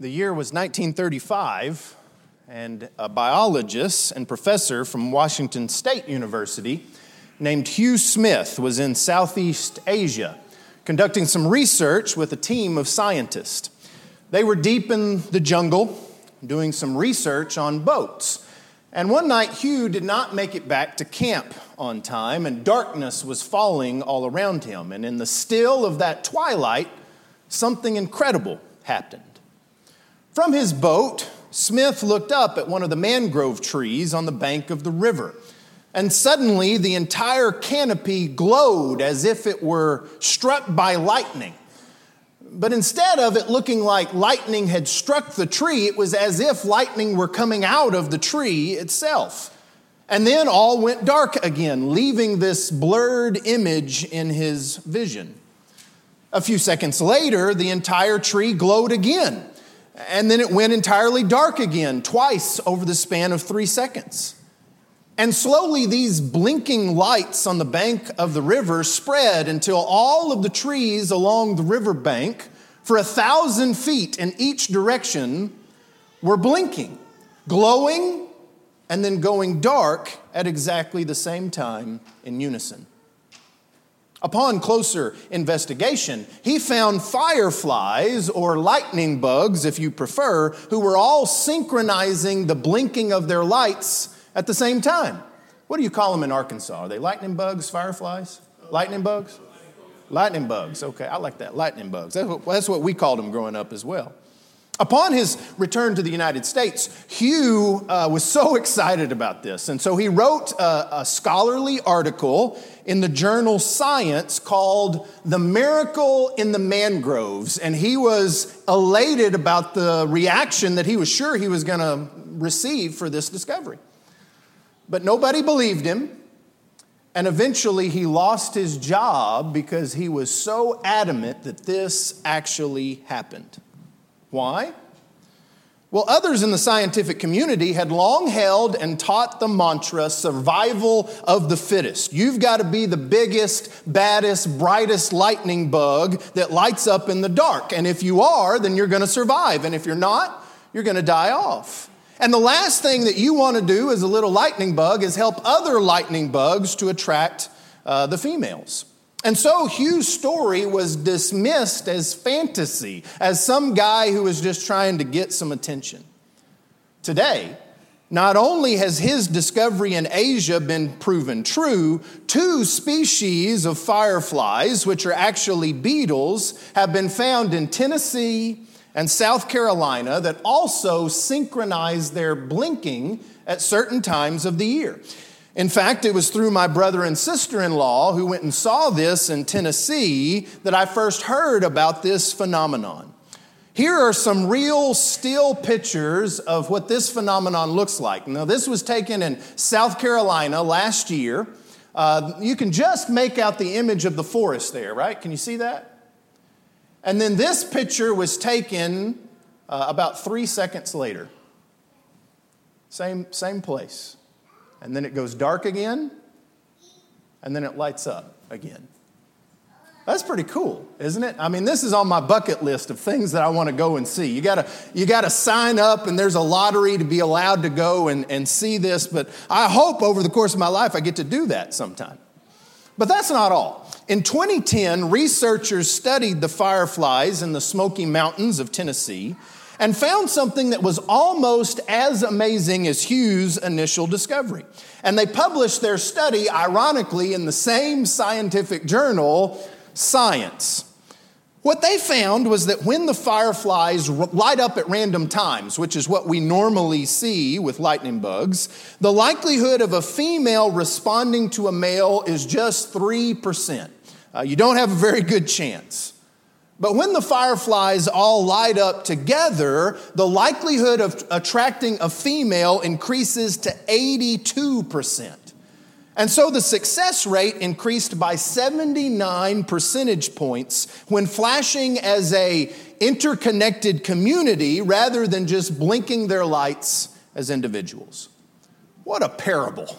The year was 1935, and a biologist and professor from Washington State University named Hugh Smith was in Southeast Asia conducting some research with a team of scientists. They were deep in the jungle doing some research on boats. And one night, Hugh did not make it back to camp on time, and darkness was falling all around him. And in the still of that twilight, something incredible happened. From his boat, Smith looked up at one of the mangrove trees on the bank of the river. And suddenly, the entire canopy glowed as if it were struck by lightning. But instead of it looking like lightning had struck the tree, it was as if lightning were coming out of the tree itself. And then all went dark again, leaving this blurred image in his vision. A few seconds later, the entire tree glowed again. And then it went entirely dark again, twice over the span of three seconds. And slowly, these blinking lights on the bank of the river spread until all of the trees along the river bank, for a thousand feet in each direction, were blinking, glowing, and then going dark at exactly the same time in unison. Upon closer investigation, he found fireflies, or lightning bugs, if you prefer, who were all synchronizing the blinking of their lights at the same time. What do you call them in Arkansas? Are they lightning bugs, fireflies? Lightning bugs? Lightning bugs, okay, I like that. Lightning bugs. That's what, we called them growing up as well. Upon his return to the United States, Hugh uh, was so excited about this. And so he wrote a, a, scholarly article in the journal Science called The Miracle in the Mangroves. And he was elated about the reaction that he was sure he was going to receive for this discovery. But nobody believed him. And eventually he lost his job because he was so adamant that this actually happened. Why? Well, others in the scientific community had long held and taught the mantra survival of the fittest. You've got to be the biggest, baddest, brightest lightning bug that lights up in the dark. And if you are, then you're going to survive. And if you're not, you're going to die off. And the last thing that you want to do as a little lightning bug is help other lightning bugs to attract uh, the females. And so Hugh's story was dismissed as fantasy, as some guy who was just trying to get some attention. Today, not only has his discovery in Asia been proven true, two species of fireflies, which are actually beetles, have been found in Tennessee and South Carolina that also synchronize their blinking at certain times of the year. In fact, it was through my brother and sister in law who went and saw this in Tennessee that I first heard about this phenomenon. Here are some real still pictures of what this phenomenon looks like. Now, this was taken in South Carolina last year. Uh, you can just make out the image of the forest there, right? Can you see that? And then this picture was taken uh, about three seconds later. Same, same place and then it goes dark again, and then it lights up again. That's pretty cool, isn't it? I mean, this is on my bucket list of things that I want to go and see. You gotta, you gotta sign up, and there's a lottery to be allowed to go and, and see this, but I hope over the course of my life I get to do that sometime. But that's not all. In 2010, researchers studied the fireflies in the Smoky Mountains of Tennessee and found something that was almost as amazing as Hugh's initial discovery. And they published their study, ironically, in the same scientific journal, Science. What they found was that when the fireflies light up at random times, which is what we normally see with lightning bugs, the likelihood of a female responding to a male is just 3%. Uh, you don't have a very good chance. But when the fireflies all light up together, the likelihood of attracting a female increases to 82%. And so the success rate increased by 79 percentage points when flashing as a interconnected community rather than just blinking their lights as individuals. What a parable.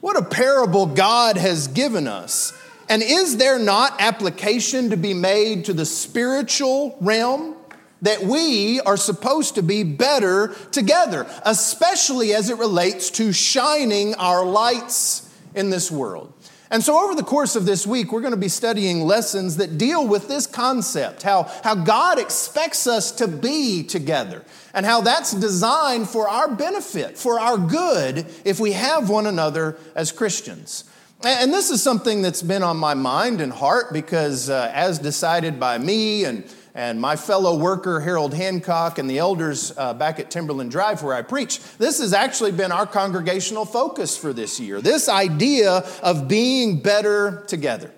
What a parable God has given us and is there not application to be made to the spiritual realm that we are supposed to be better together, especially as it relates to shining our lights in this world. And so, over the course of this week, we're going to be studying lessons that deal with this concept how, how God expects us to be together, and how that's designed for our benefit, for our good, if we have one another as Christians. And this is something that's been on my mind and heart because, uh, as decided by me and and my fellow worker, Harold Hancock, and the elders uh, back at Timberland Drive, where I preach, this has actually been our congregational focus for this year this idea of being better together.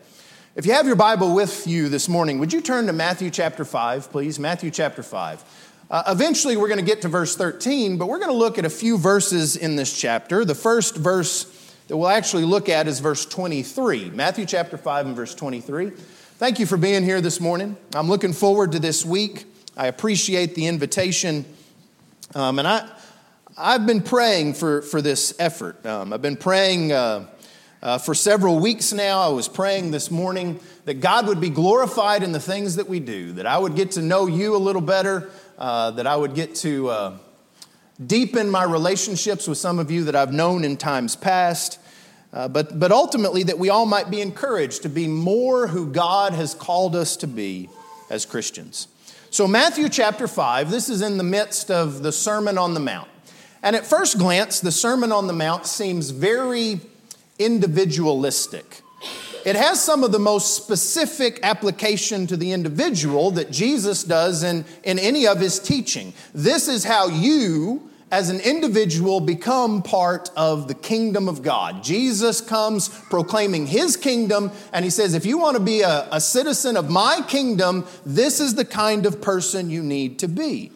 If you have your Bible with you this morning, would you turn to Matthew chapter 5, please? Matthew chapter 5. Uh, eventually, we're going to get to verse 13, but we're going to look at a few verses in this chapter. The first verse that we'll actually look at is verse 23. Matthew chapter 5 and verse 23. Thank you for being here this morning. I'm looking forward to this week. I appreciate the invitation. Um, and I, I've been praying for, for this effort. Um, I've been praying uh, uh, for several weeks now. I was praying this morning that God would be glorified in the things that we do, that I would get to know you a little better, uh, that I would get to uh, deepen my relationships with some of you that I've known in times past. Uh, but, but ultimately, that we all might be encouraged to be more who God has called us to be as Christians. So, Matthew chapter 5, this is in the midst of the Sermon on the Mount. And at first glance, the Sermon on the Mount seems very individualistic. It has some of the most specific application to the individual that Jesus does in, in any of his teaching. This is how you as an individual become part of the kingdom of God. Jesus comes proclaiming his kingdom, and he says, if you want to be a, a, citizen of my kingdom, this is the kind of person you need to be.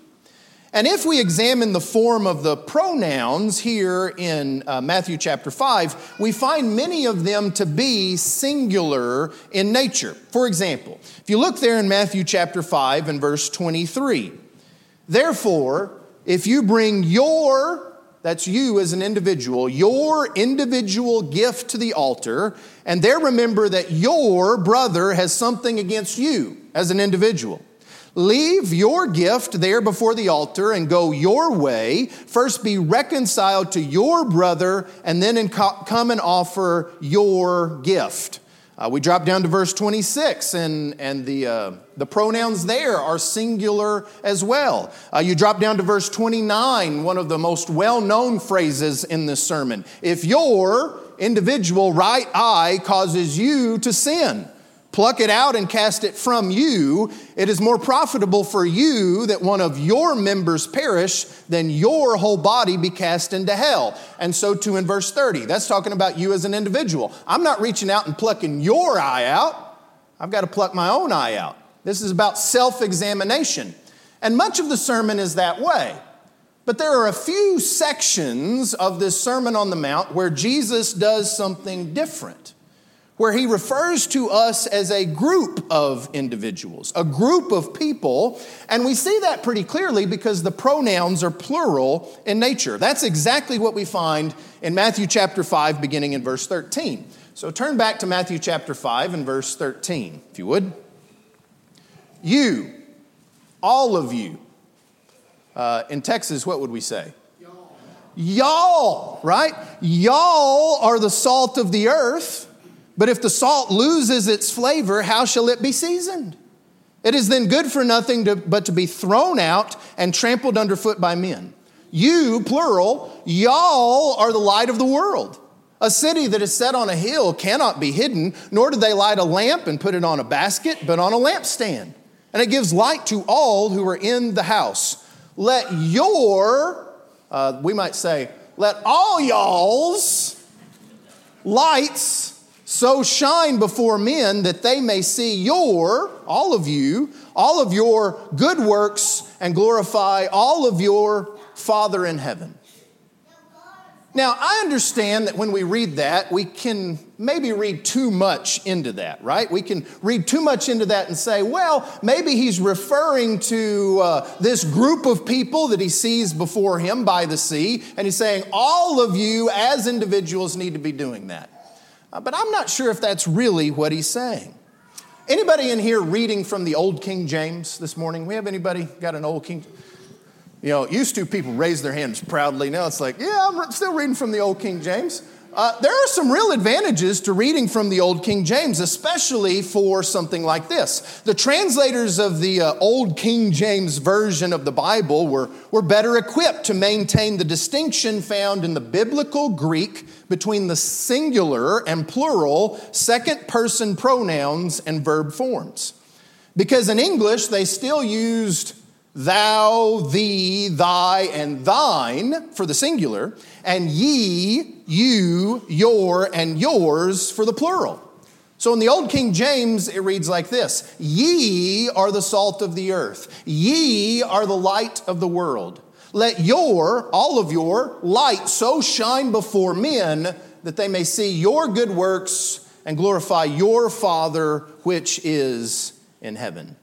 And if we examine the form of the pronouns here in uh, Matthew chapter 5, we find many of them to be singular in nature. For example, if you look there in Matthew chapter 5 and verse 23, therefore, if you bring your, that's you as an individual, your individual gift to the altar, and there remember that your brother has something against you as an individual. Leave your gift there before the altar and go your way. First be reconciled to your brother, and then come and offer your gift. Uh, we drop down to verse 26, and, and the, uh, the pronouns there are singular as well. Uh, you drop down to verse 29, one of the most well known phrases in this sermon. If your individual right eye causes you to sin, pluck it out and cast it from you. It is more profitable for you that one of your members perish than your whole body be cast into hell. And so, too, in verse 30, that's talking about you as an individual. I'm not reaching out and plucking your eye out, I've got to pluck my own eye out. This is about self examination. And much of the sermon is that way. But there are a few sections of this Sermon on the Mount where Jesus does something different where he refers to us as a group of individuals, a group of people. And we see that pretty clearly because the pronouns are plural in nature. That's exactly what we find in Matthew chapter 5, beginning in verse 13. So turn back to Matthew chapter 5 and verse 13, if you would. You, all of you, uh, in Texas, what would we say? Y'all. Y'all, right? Y'all are the salt of the earth. But if the salt loses its flavor, how shall it be seasoned? It is then good for nothing to, but to be thrown out and trampled underfoot by men. You, plural, y'all are the light of the world. A city that is set on a hill cannot be hidden, nor do they light a lamp and put it on a basket, but on a lampstand. And it gives light to all who are in the house. Let your, uh, we might say, let all y'all's lights so shine before men that they may see your, all of you, all of your good works and glorify all of your Father in heaven. Now, I understand that when we read that, we can maybe read too much into that, right? We can read too much into that and say, well, maybe he's referring to uh, this group of people that he sees before him by the sea, and he's saying, all of you as individuals need to be doing that. Uh, but I'm not sure if that's really what he's saying. Anybody in here reading from the Old King James this morning? We have anybody got an Old King? You know, used to people raise their hands proudly. Now it's like, yeah, I'm still reading from the Old King James. Uh, there are some real advantages to reading from the Old King James, especially for something like this. The translators of the uh, Old King James Version of the Bible were, were better equipped to maintain the distinction found in the biblical Greek between the singular and plural second person pronouns and verb forms. Because in English, they still used thou, thee, thy, and thine for the singular, and ye, you, your, and yours for the plural. So in the Old King James, it reads like this Ye are the salt of the earth, ye are the light of the world. Let your, all of your, light so shine before men that they may see your good works and glorify your Father which is in heaven.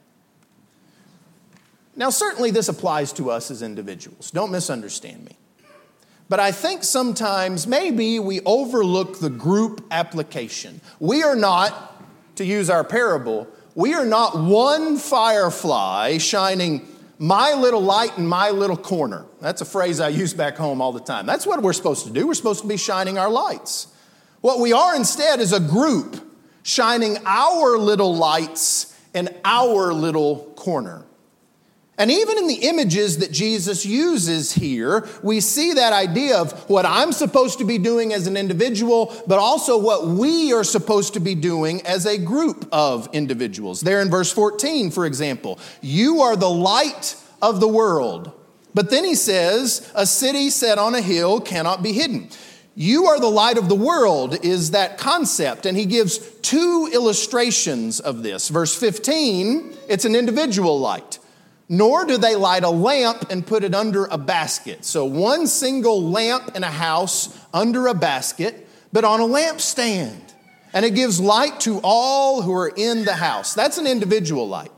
Now, certainly this applies to us as individuals. Don't misunderstand me. But I think sometimes maybe we overlook the group application. We are not, to use our parable, we are not one firefly shining my little light in my little corner. That's a phrase I use back home all the time. That's what we're supposed to do. We're supposed to be shining our lights. What we are instead is a group shining our little lights in our little corner. And even in the images that Jesus uses here, we see that idea of what I'm supposed to be doing as an individual, but also what we are supposed to be doing as a group of individuals. There in verse 14, for example, you are the light of the world. But then he says, a city set on a hill cannot be hidden. You are the light of the world, is that concept. And he gives two illustrations of this. Verse 15, it's an individual light nor do they light a lamp and put it under a basket. So, one single lamp in a house under a basket, but on a lampstand. And it gives light to all who are in the house. That's an individual light.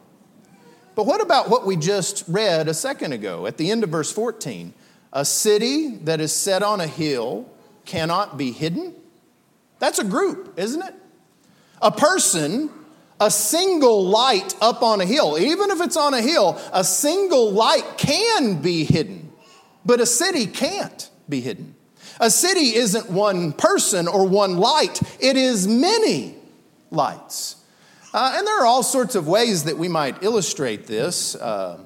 But what about what we just read a second ago at the end of verse 14? A city that is set on a hill cannot be hidden. That's a group, isn't it? A person a single light up on a hill, even if it's on a hill, a single light can be hidden, but a city can't be hidden. A city isn't one person or one light, it is many lights. Uh, and there are all sorts of ways that we might illustrate this. Uh,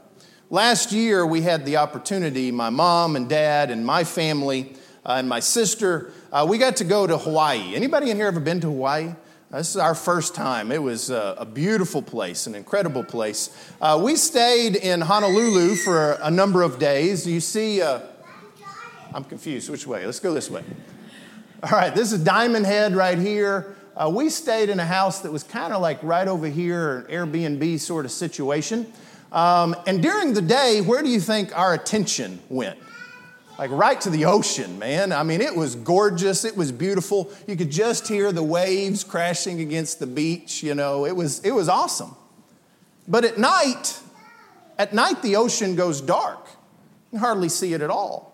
last year, we had the opportunity, my mom and dad and my family uh, and my sister, uh, we got to go to Hawaii. Anybody in here ever been to Hawaii? This is our first time. It was a, a beautiful place, an incredible place. Uh, we stayed in Honolulu for a number of days. You see, uh, I'm confused. Which way? Let's go this way. All right, this is Diamond Head right here. Uh, we stayed in a house that was kind of like right over here, an Airbnb sort of situation. Um, and during the day, where do you think our attention went? Like right to the ocean, man. I mean, it was gorgeous. It was beautiful. You could just hear the waves crashing against the beach, you know. It was it was awesome. But at night, at night the ocean goes dark. You hardly see it at all.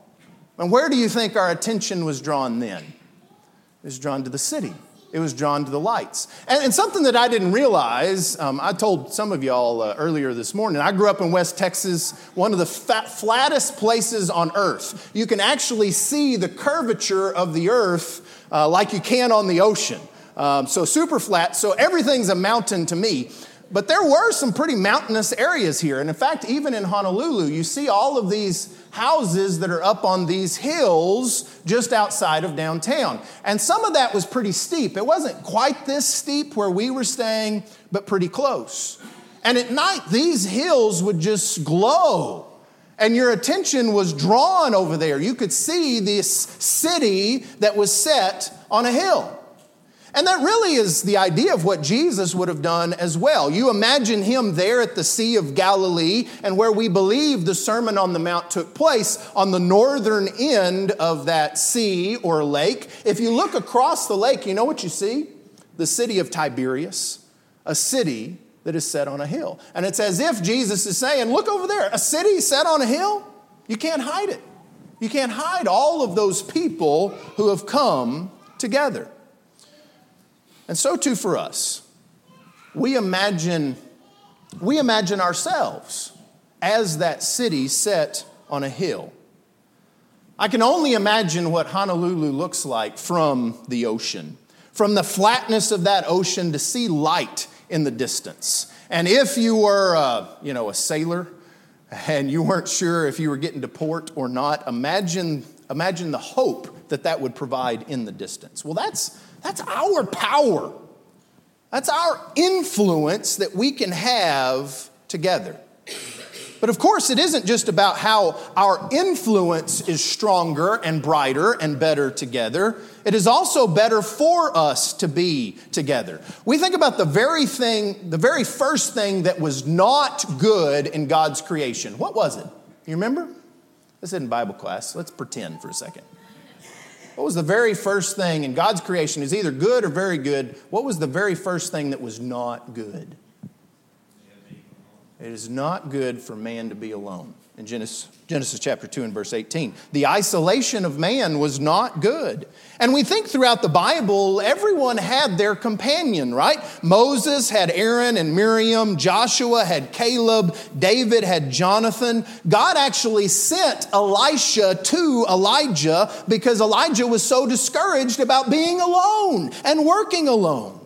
And where do you think our attention was drawn then? It was drawn to the city it was drawn to the lights. And, and something that I didn't realize, um, I told some of y'all uh, earlier this morning, I grew up in West Texas, one of the fat, flattest places on earth. You can actually see the curvature of the earth uh, like you can on the ocean. Um, so super flat, so everything's a mountain to me. But there were some pretty mountainous areas here. And in fact, even in Honolulu, you see all of these houses that are up on these hills just outside of downtown. And some of that was pretty steep. It wasn't quite this steep where we were staying, but pretty close. And at night, these hills would just glow. And your attention was drawn over there. You could see this city that was set on a hill. And that really is the idea of what Jesus would have done as well. You imagine him there at the Sea of Galilee, and where we believe the Sermon on the Mount took place on the northern end of that sea or lake. If you look across the lake, you know what you see? The city of Tiberias, a city that is set on a hill. And it's as if Jesus is saying, Look over there, a city set on a hill, you can't hide it. You can't hide all of those people who have come together. And so too for us. we imagine, we imagine ourselves as that city set on a hill. I can only imagine what Honolulu looks like from the ocean, from the flatness of that ocean to see light in the distance. And if you were, uh, you know, a sailor and you weren't sure if you were getting to port or not, imagine, imagine the hope that that would provide in the distance. Well, that's, that's our power. That's our influence that we can have together. But of course, it isn't just about how our influence is stronger and brighter and better together. It is also better for us to be together. We think about the very thing, the very first thing that was not good in God's creation. What was it? You remember? This isn't Bible class. Let's pretend for a second. What was the very first thing in God's creation? Is either good or very good. What was the very first thing that was not good? It is not good for man to be alone. In Genesis, Genesis chapter 2 and verse 18. The isolation of man was not good. And we think throughout the Bible, everyone had their companion, right? Moses had Aaron and Miriam, Joshua had Caleb, David had Jonathan. God actually sent Elisha to Elijah because Elijah was so discouraged about being alone and working alone.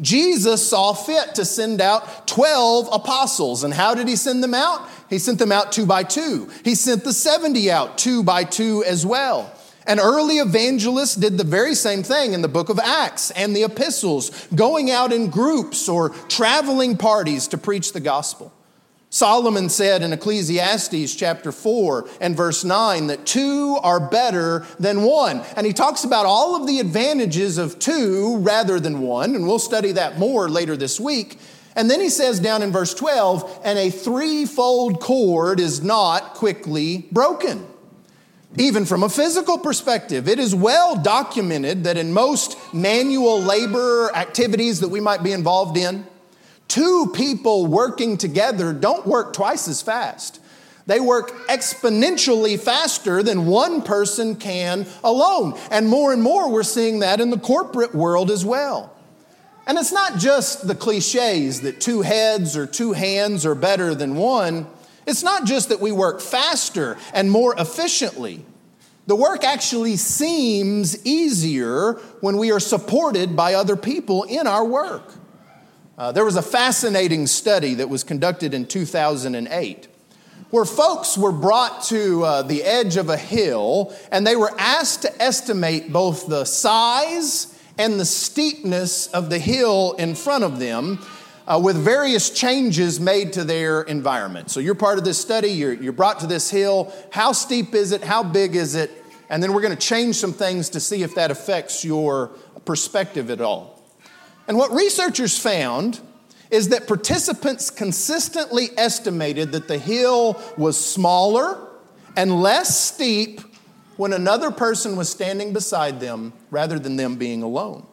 Jesus saw fit to send out 12 apostles. And how did he send them out? He sent them out two by two. He sent the 70 out two by two as well. And early evangelists did the very same thing in the book of Acts and the epistles, going out in groups or traveling parties to preach the gospel. Solomon said in Ecclesiastes chapter 4 and verse 9 that two are better than one. And he talks about all of the advantages of two rather than one, and we'll study that more later this week. And then he says down in verse 12, and a threefold cord is not quickly broken. Even from a physical perspective, it is well documented that in most manual labor activities that we might be involved in, Two people working together don't work twice as fast. They work exponentially faster than one person can alone. And more and more, we're seeing that in the corporate world as well. And it's not just the cliches that two heads or two hands are better than one. It's not just that we work faster and more efficiently. The work actually seems easier when we are supported by other people in our work. Uh, there was a fascinating study that was conducted in 2008 where folks were brought to uh, the edge of a hill and they were asked to estimate both the size and the steepness of the hill in front of them uh, with various changes made to their environment. So you're part of this study, you're, you're brought to this hill. How steep is it? How big is it? And then we're going to change some things to see if that affects your perspective at all. And what researchers found is that participants consistently estimated that the hill was smaller and less steep when another person was standing beside them rather than them being alone.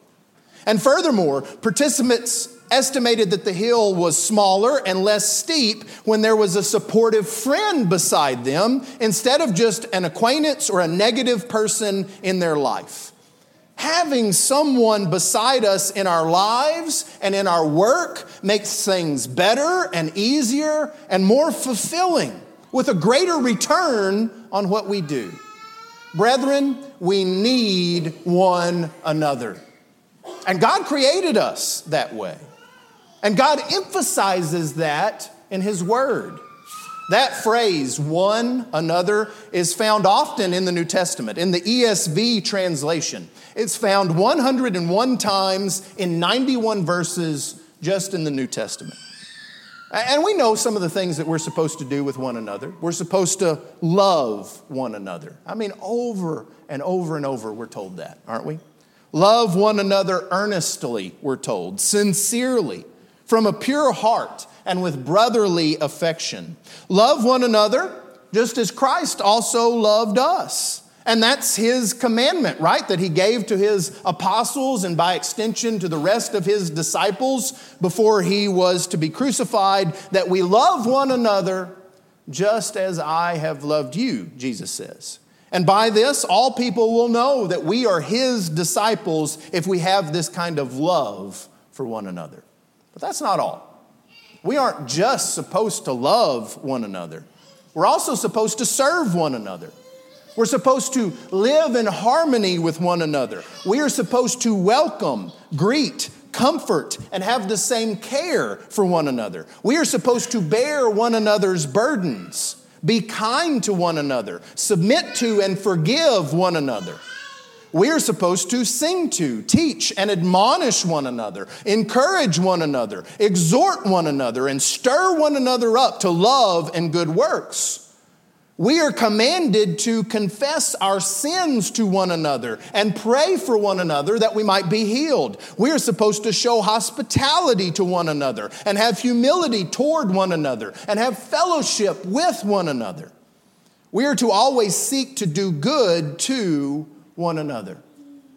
And furthermore, participants estimated that the hill was smaller and less steep when there was a supportive friend beside them instead of just an acquaintance or a negative person in their life having someone beside us in our lives and in our work makes things better and easier and more fulfilling with a greater return on what we do. Brethren, we need one another. And God created us that way. And God emphasizes that in His Word. That phrase, one another, is found often in the New Testament. In the ESV translation, it's found 101 times in 91 verses just in the New Testament. And we know some of the things that we're supposed to do with one another. We're supposed to love one another. I mean, over and over and over, we're told that, aren't we? Love one another earnestly, we're told, sincerely, from a pure heart and with brotherly affection. Love one another just as Christ also loved us. And that's his commandment, right? That he gave to his apostles and by extension to the rest of his disciples before he was to be crucified that we love one another just as I have loved you, Jesus says. And by this, all people will know that we are his disciples if we have this kind of love for one another. But that's not all. We aren't just supposed to love one another, we're also supposed to serve one another. We're supposed to live in harmony with one another. We are supposed to welcome, greet, comfort, and have the same care for one another. We are supposed to bear one another's burdens, be kind to one another, submit to and forgive one another. We are supposed to sing to, teach, and admonish one another, encourage one another, exhort one another, and stir one another up to love and good works. We are commanded to confess our sins to one another and pray for one another that we might be healed. We are supposed to show hospitality to one another and have humility toward one another and have fellowship with one another. We are to always seek to do good to one another.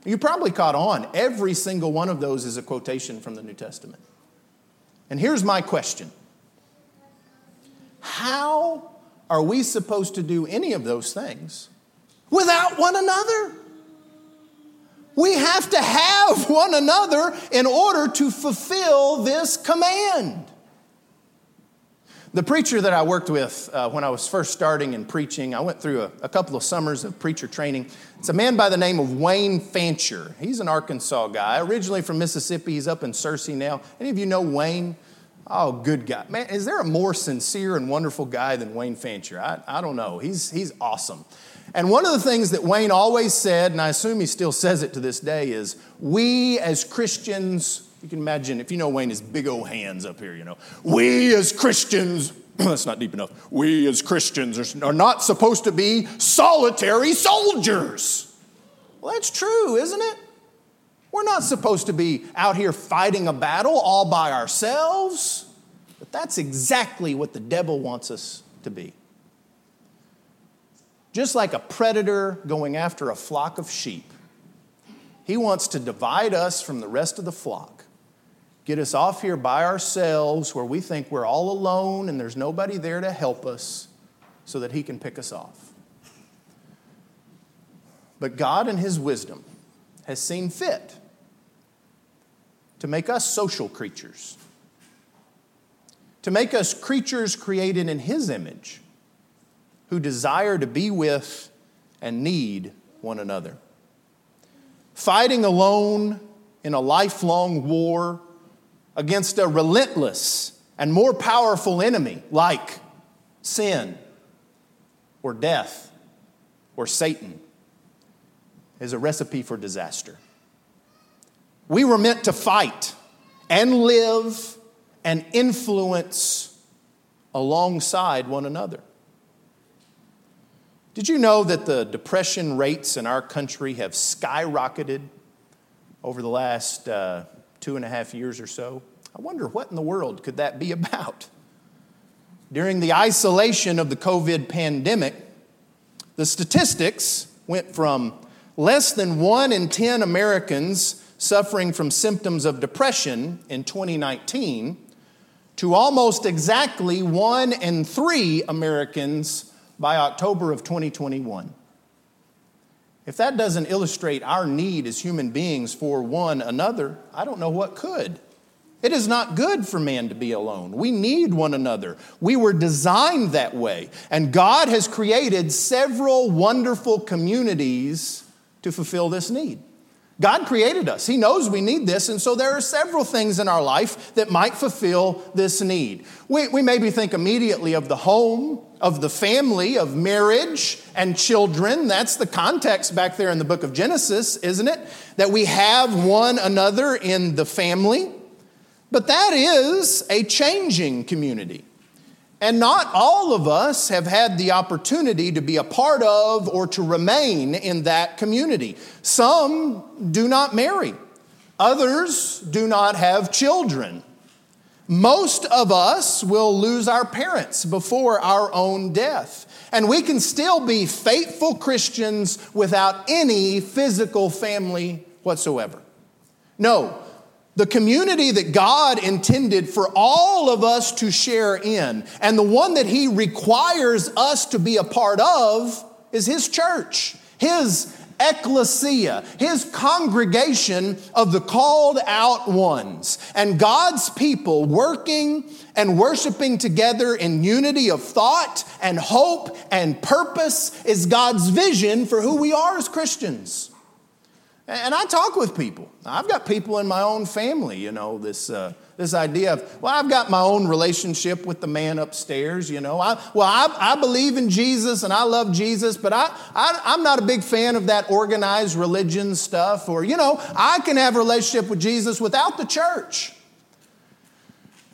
You probably caught on. Every single one of those is a quotation from the New Testament. And here's my question How are we supposed to do any of those things without one another? We have to have one another in order to fulfill this command. The preacher that I worked with uh, when I was first starting in preaching, I went through a, a, couple of summers of preacher training. It's a man by the name of Wayne Fancher. He's an Arkansas guy, originally from Mississippi. He's up in Searcy now. Any of you know Wayne? Oh, good guy. Man, is there a more sincere and wonderful guy than Wayne Fancher? I, I don't know. He's, he's awesome. And one of the things that Wayne always said, and I assume he still says it to this day, is we as Christians you can imagine, if you know Wayne, his big old hands up here, you know. We as Christians, that's not deep enough. We as Christians are, are not supposed to be solitary soldiers. Well, that's true, isn't it? We're not supposed to be out here fighting a battle all by ourselves. But that's exactly what the devil wants us to be. Just like a predator going after a flock of sheep, he wants to divide us from the rest of the flock get us off here by ourselves where we think we're all alone and there's nobody there to help us so that He can pick us off. But God, in His wisdom, has seen fit to make us social creatures, to make us creatures created in His image who desire to be with and need one another. Fighting alone in a lifelong war against a relentless and more powerful enemy like sin or death or Satan is a recipe for disaster. We were meant to fight and live and influence alongside one another. Did you know that the depression rates in our country have skyrocketed over the last uh, two and a half years or so. I wonder what in the world could that be about? During the isolation of the COVID pandemic, the statistics went from less than one in 10 Americans suffering from symptoms of depression in 2019 to almost exactly one in three Americans by October of 2021. If that doesn't illustrate our need as human beings for one another, I don't know what could. It is not good for man to be alone. We need one another. We were designed that way. And God has created several wonderful communities to fulfill this need. God created us. He knows we need this. And so there are several things in our life that might fulfill this need. We, we maybe think immediately of the home, of the family, of marriage and children. That's the context back there in the book of Genesis, isn't it? That we have one another in the family. But that is a changing community. And not all of us have had the opportunity to be a part of or to remain in that community. Some do not marry, others do not have children. Most of us will lose our parents before our own death. And we can still be faithful Christians without any physical family whatsoever. No, the community that God intended for all of us to share in, and the one that He requires us to be a part of, is His church, His ecclesia, his congregation of the called out ones, and God's people working and worshiping together in unity of thought and hope and purpose is God's vision for who we are as Christians. And I talk with people. I've got people in my own family, you know, this, uh, this idea of, well, I've got my own relationship with the man upstairs, you know. I, well, I, I believe in Jesus and I love Jesus, but I, I, I'm not a big fan of that organized religion stuff. Or, you know, I can have a relationship with Jesus without the church.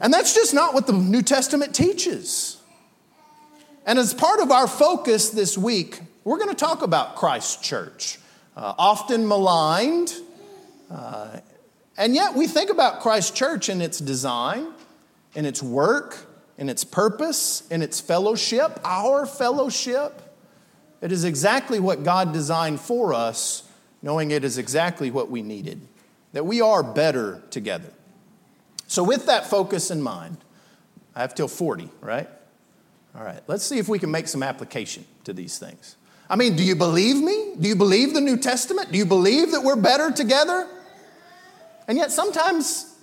And that's just not what the New Testament teaches. And as part of our focus this week, we're going to talk about Christ's church uh, often maligned. Uh, and yet we think about Christ Church in its design, in its work, in its purpose, in its fellowship, our fellowship. It is exactly what God designed for us, knowing it is exactly what we needed, that we are better together. So, with that focus in mind, I have till 40, right? All right, let's see if we can make some application to these things. I mean, do you believe me? Do you believe the New Testament? Do you believe that we're better together? And yet sometimes,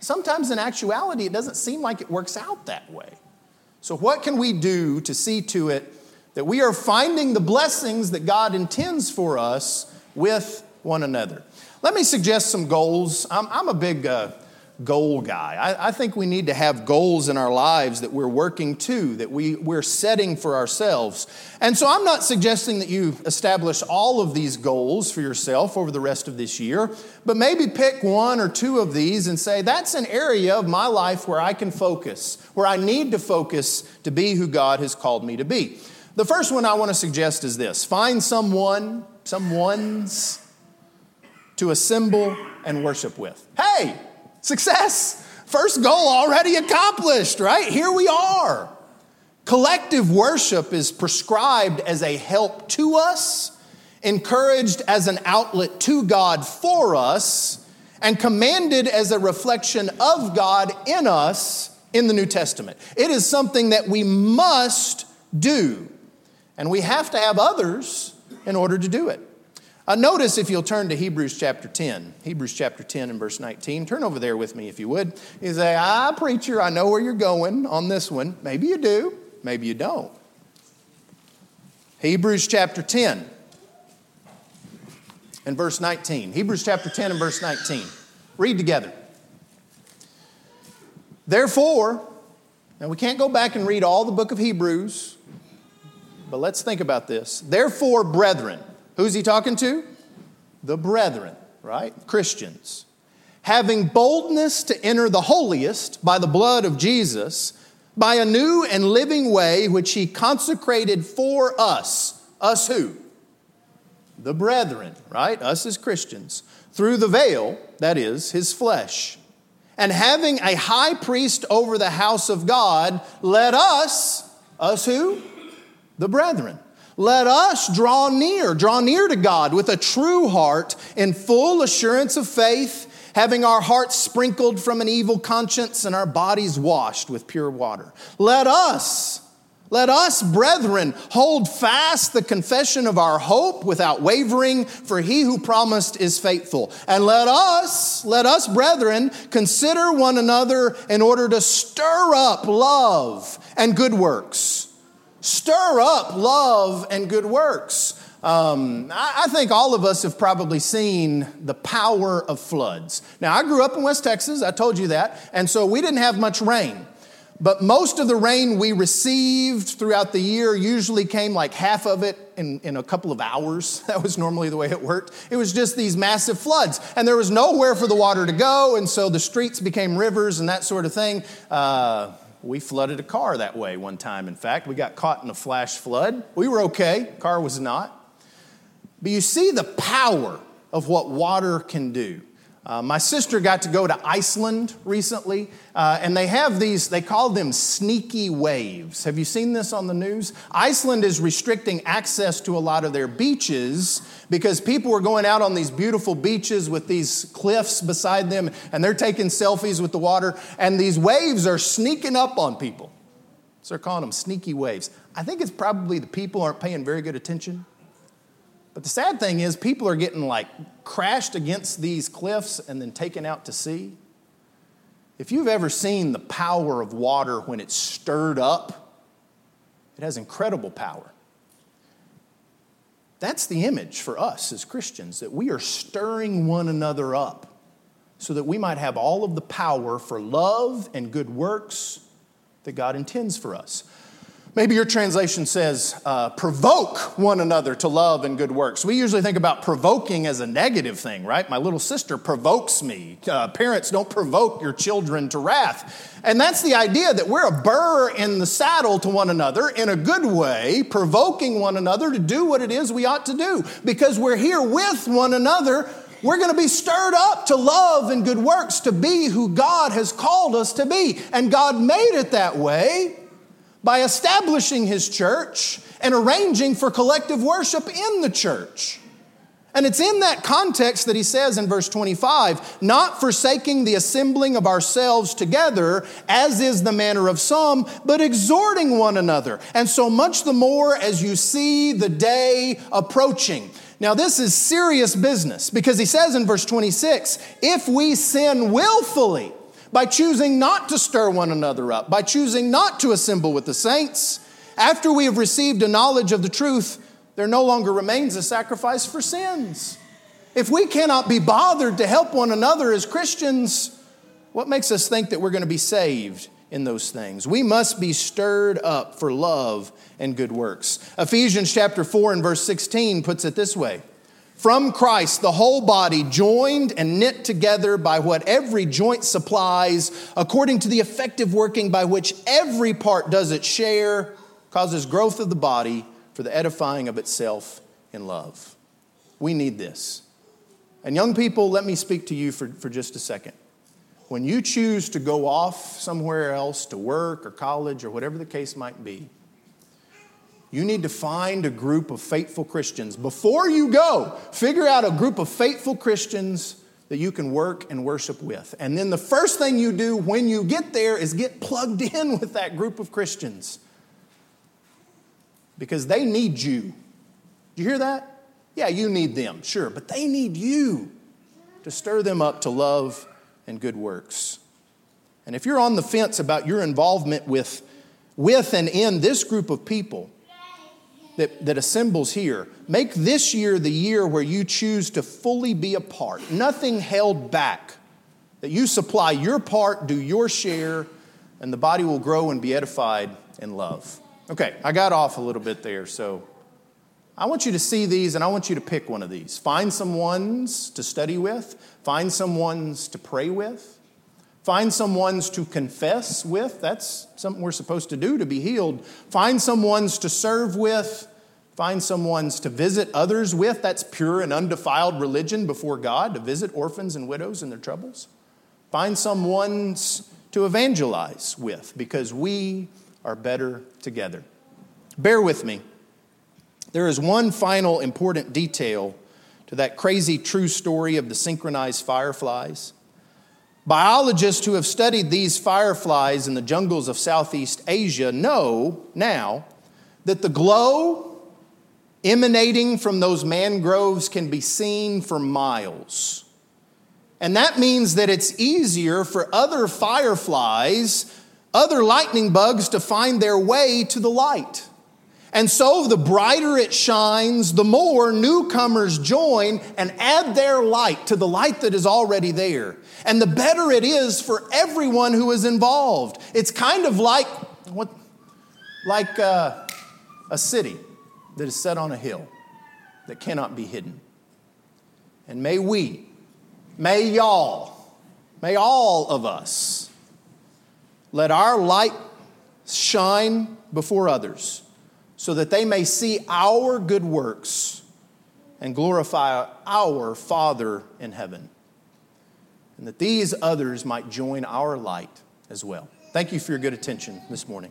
sometimes in actuality, it doesn't seem like it works out that way. So, what can we do to see to it that we are finding the blessings that God intends for us with one another? Let me suggest some goals. I'm, I'm a big uh, goal guy. I, I, think we need to have goals in our lives that we're working to, that we, we're setting for ourselves. And so I'm not suggesting that you establish all of these goals for yourself over the rest of this year, but maybe pick one or two of these and say, that's an area of my life where I can focus, where I need to focus to be who God has called me to be. The first one I want to suggest is this find someone, someone's to assemble and worship with. Hey, Success. First goal already accomplished, right? Here we are. Collective worship is prescribed as a help to us, encouraged as an outlet to God for us, and commanded as a reflection of God in us in the New Testament. It is something that we must do, and we have to have others in order to do it. Uh, notice if you'll turn to Hebrews chapter 10, Hebrews chapter 10 and verse 19. Turn over there with me if you would. You say, Ah, preacher, I know where you're going on this one. Maybe you do, maybe you don't. Hebrews chapter 10 and verse 19. Hebrews chapter 10 and verse 19. Read together. Therefore, now we can't go back and read all the book of Hebrews, but let's think about this. Therefore, brethren, Who's he talking to? The brethren, right? Christians. Having boldness to enter the holiest by the blood of Jesus, by a new and living way which he consecrated for us. Us who? The brethren, right? Us as Christians. Through the veil, that is, his flesh. And having a high priest over the house of God, let us, us who? The brethren let us draw near, draw near to God with a true heart in full assurance of faith, having our hearts sprinkled from an evil conscience and our bodies washed with pure water. Let us, let us, brethren, hold fast the confession of our hope without wavering, for he who promised is faithful. And let us, let us, brethren, consider one another in order to stir up love and good works Stir up love and good works. Um, I, I, think all of us have probably seen the power of floods. Now, I grew up in West Texas, I told you that, and so we didn't have much rain. But most of the rain we received throughout the year usually came like half of it in, in a couple of hours. That was normally the way it worked. It was just these massive floods, and there was nowhere for the water to go, and so the streets became rivers and that sort of thing. Uh, we flooded a car that way one time, in fact. We got caught in a flash flood. We were okay, car was not. But you see the power of what water can do. Uh, my sister got to go to Iceland recently, uh, and they have these, they call them sneaky waves. Have you seen this on the news? Iceland is restricting access to a lot of their beaches because people are going out on these beautiful beaches with these cliffs beside them, and they're taking selfies with the water, and these waves are sneaking up on people. So they're calling them sneaky waves. I think it's probably the people aren't paying very good attention. But the sad thing is, people are getting like crashed against these cliffs and then taken out to sea. If you've ever seen the power of water when it's stirred up, it has incredible power. That's the image for us as Christians, that we are stirring one another up so that we might have all of the power for love and good works that God intends for us. Maybe your translation says, uh, provoke one another to love and good works. We usually think about provoking as a negative thing, right? My little sister provokes me. Uh, parents don't provoke your children to wrath. And that's the idea that we're a burr in the saddle to one another in a good way, provoking one another to do what it is we ought to do. Because we're here with one another, we're going to be stirred up to love and good works, to be who God has called us to be. And God made it that way by establishing his church and arranging for collective worship in the church. And it's in that context that he says in verse 25, not forsaking the assembling of ourselves together, as is the manner of some, but exhorting one another. And so much the more as you see the day approaching. Now, this is serious business because he says in verse 26, if we sin willfully, by choosing not to stir one another up, by choosing not to assemble with the saints. After we have received a knowledge of the truth, there no longer remains a sacrifice for sins. If we cannot be bothered to help one another as Christians, what makes us think that we're going to be saved in those things? We must be stirred up for love and good works. Ephesians chapter 4 and verse 16 puts it this way from Christ, the whole body, joined and knit together by what every joint supplies, according to the effective working by which every part does its share, causes growth of the body for the edifying of itself in love. We need this. And young people, let me speak to you for, for just a second. When you choose to go off somewhere else to work or college or whatever the case might be, you need to find a group of faithful Christians. Before you go, figure out a group of faithful Christians that you can work and worship with. And then the first thing you do when you get there is get plugged in with that group of Christians because they need you. Do you hear that? Yeah, you need them, sure, but they need you to stir them up to love and good works. And if you're on the fence about your involvement with, with and in this group of people, that, that assembles here, make this year the year where you choose to fully be a part, nothing held back. That you supply your part, do your share, and the body will grow and be edified in love. Okay, I got off a little bit there, so I want you to see these and I want you to pick one of these. Find some ones to study with, find some ones to pray with, Find some ones to confess with. That's something we're supposed to do to be healed. Find some ones to serve with. Find some ones to visit others with. That's pure and undefiled religion before God, to visit orphans and widows in their troubles. Find some ones to evangelize with because we are better together. Bear with me. There is one final important detail to that crazy true story of the synchronized fireflies. Biologists who have studied these fireflies in the jungles of Southeast Asia know now that the glow emanating from those mangroves can be seen for miles. And that means that it's easier for other fireflies, other lightning bugs, to find their way to the light. And so, the brighter it shines, the more newcomers join and add their light to the light that is already there. And the better it is for everyone who is involved. It's kind of like what, like uh, a city that is set on a hill that cannot be hidden. And may we, may y'all, may all of us let our light shine before others so that they may see our good works and glorify our Father in heaven. And that these others might join our light as well. Thank you for your good attention this morning.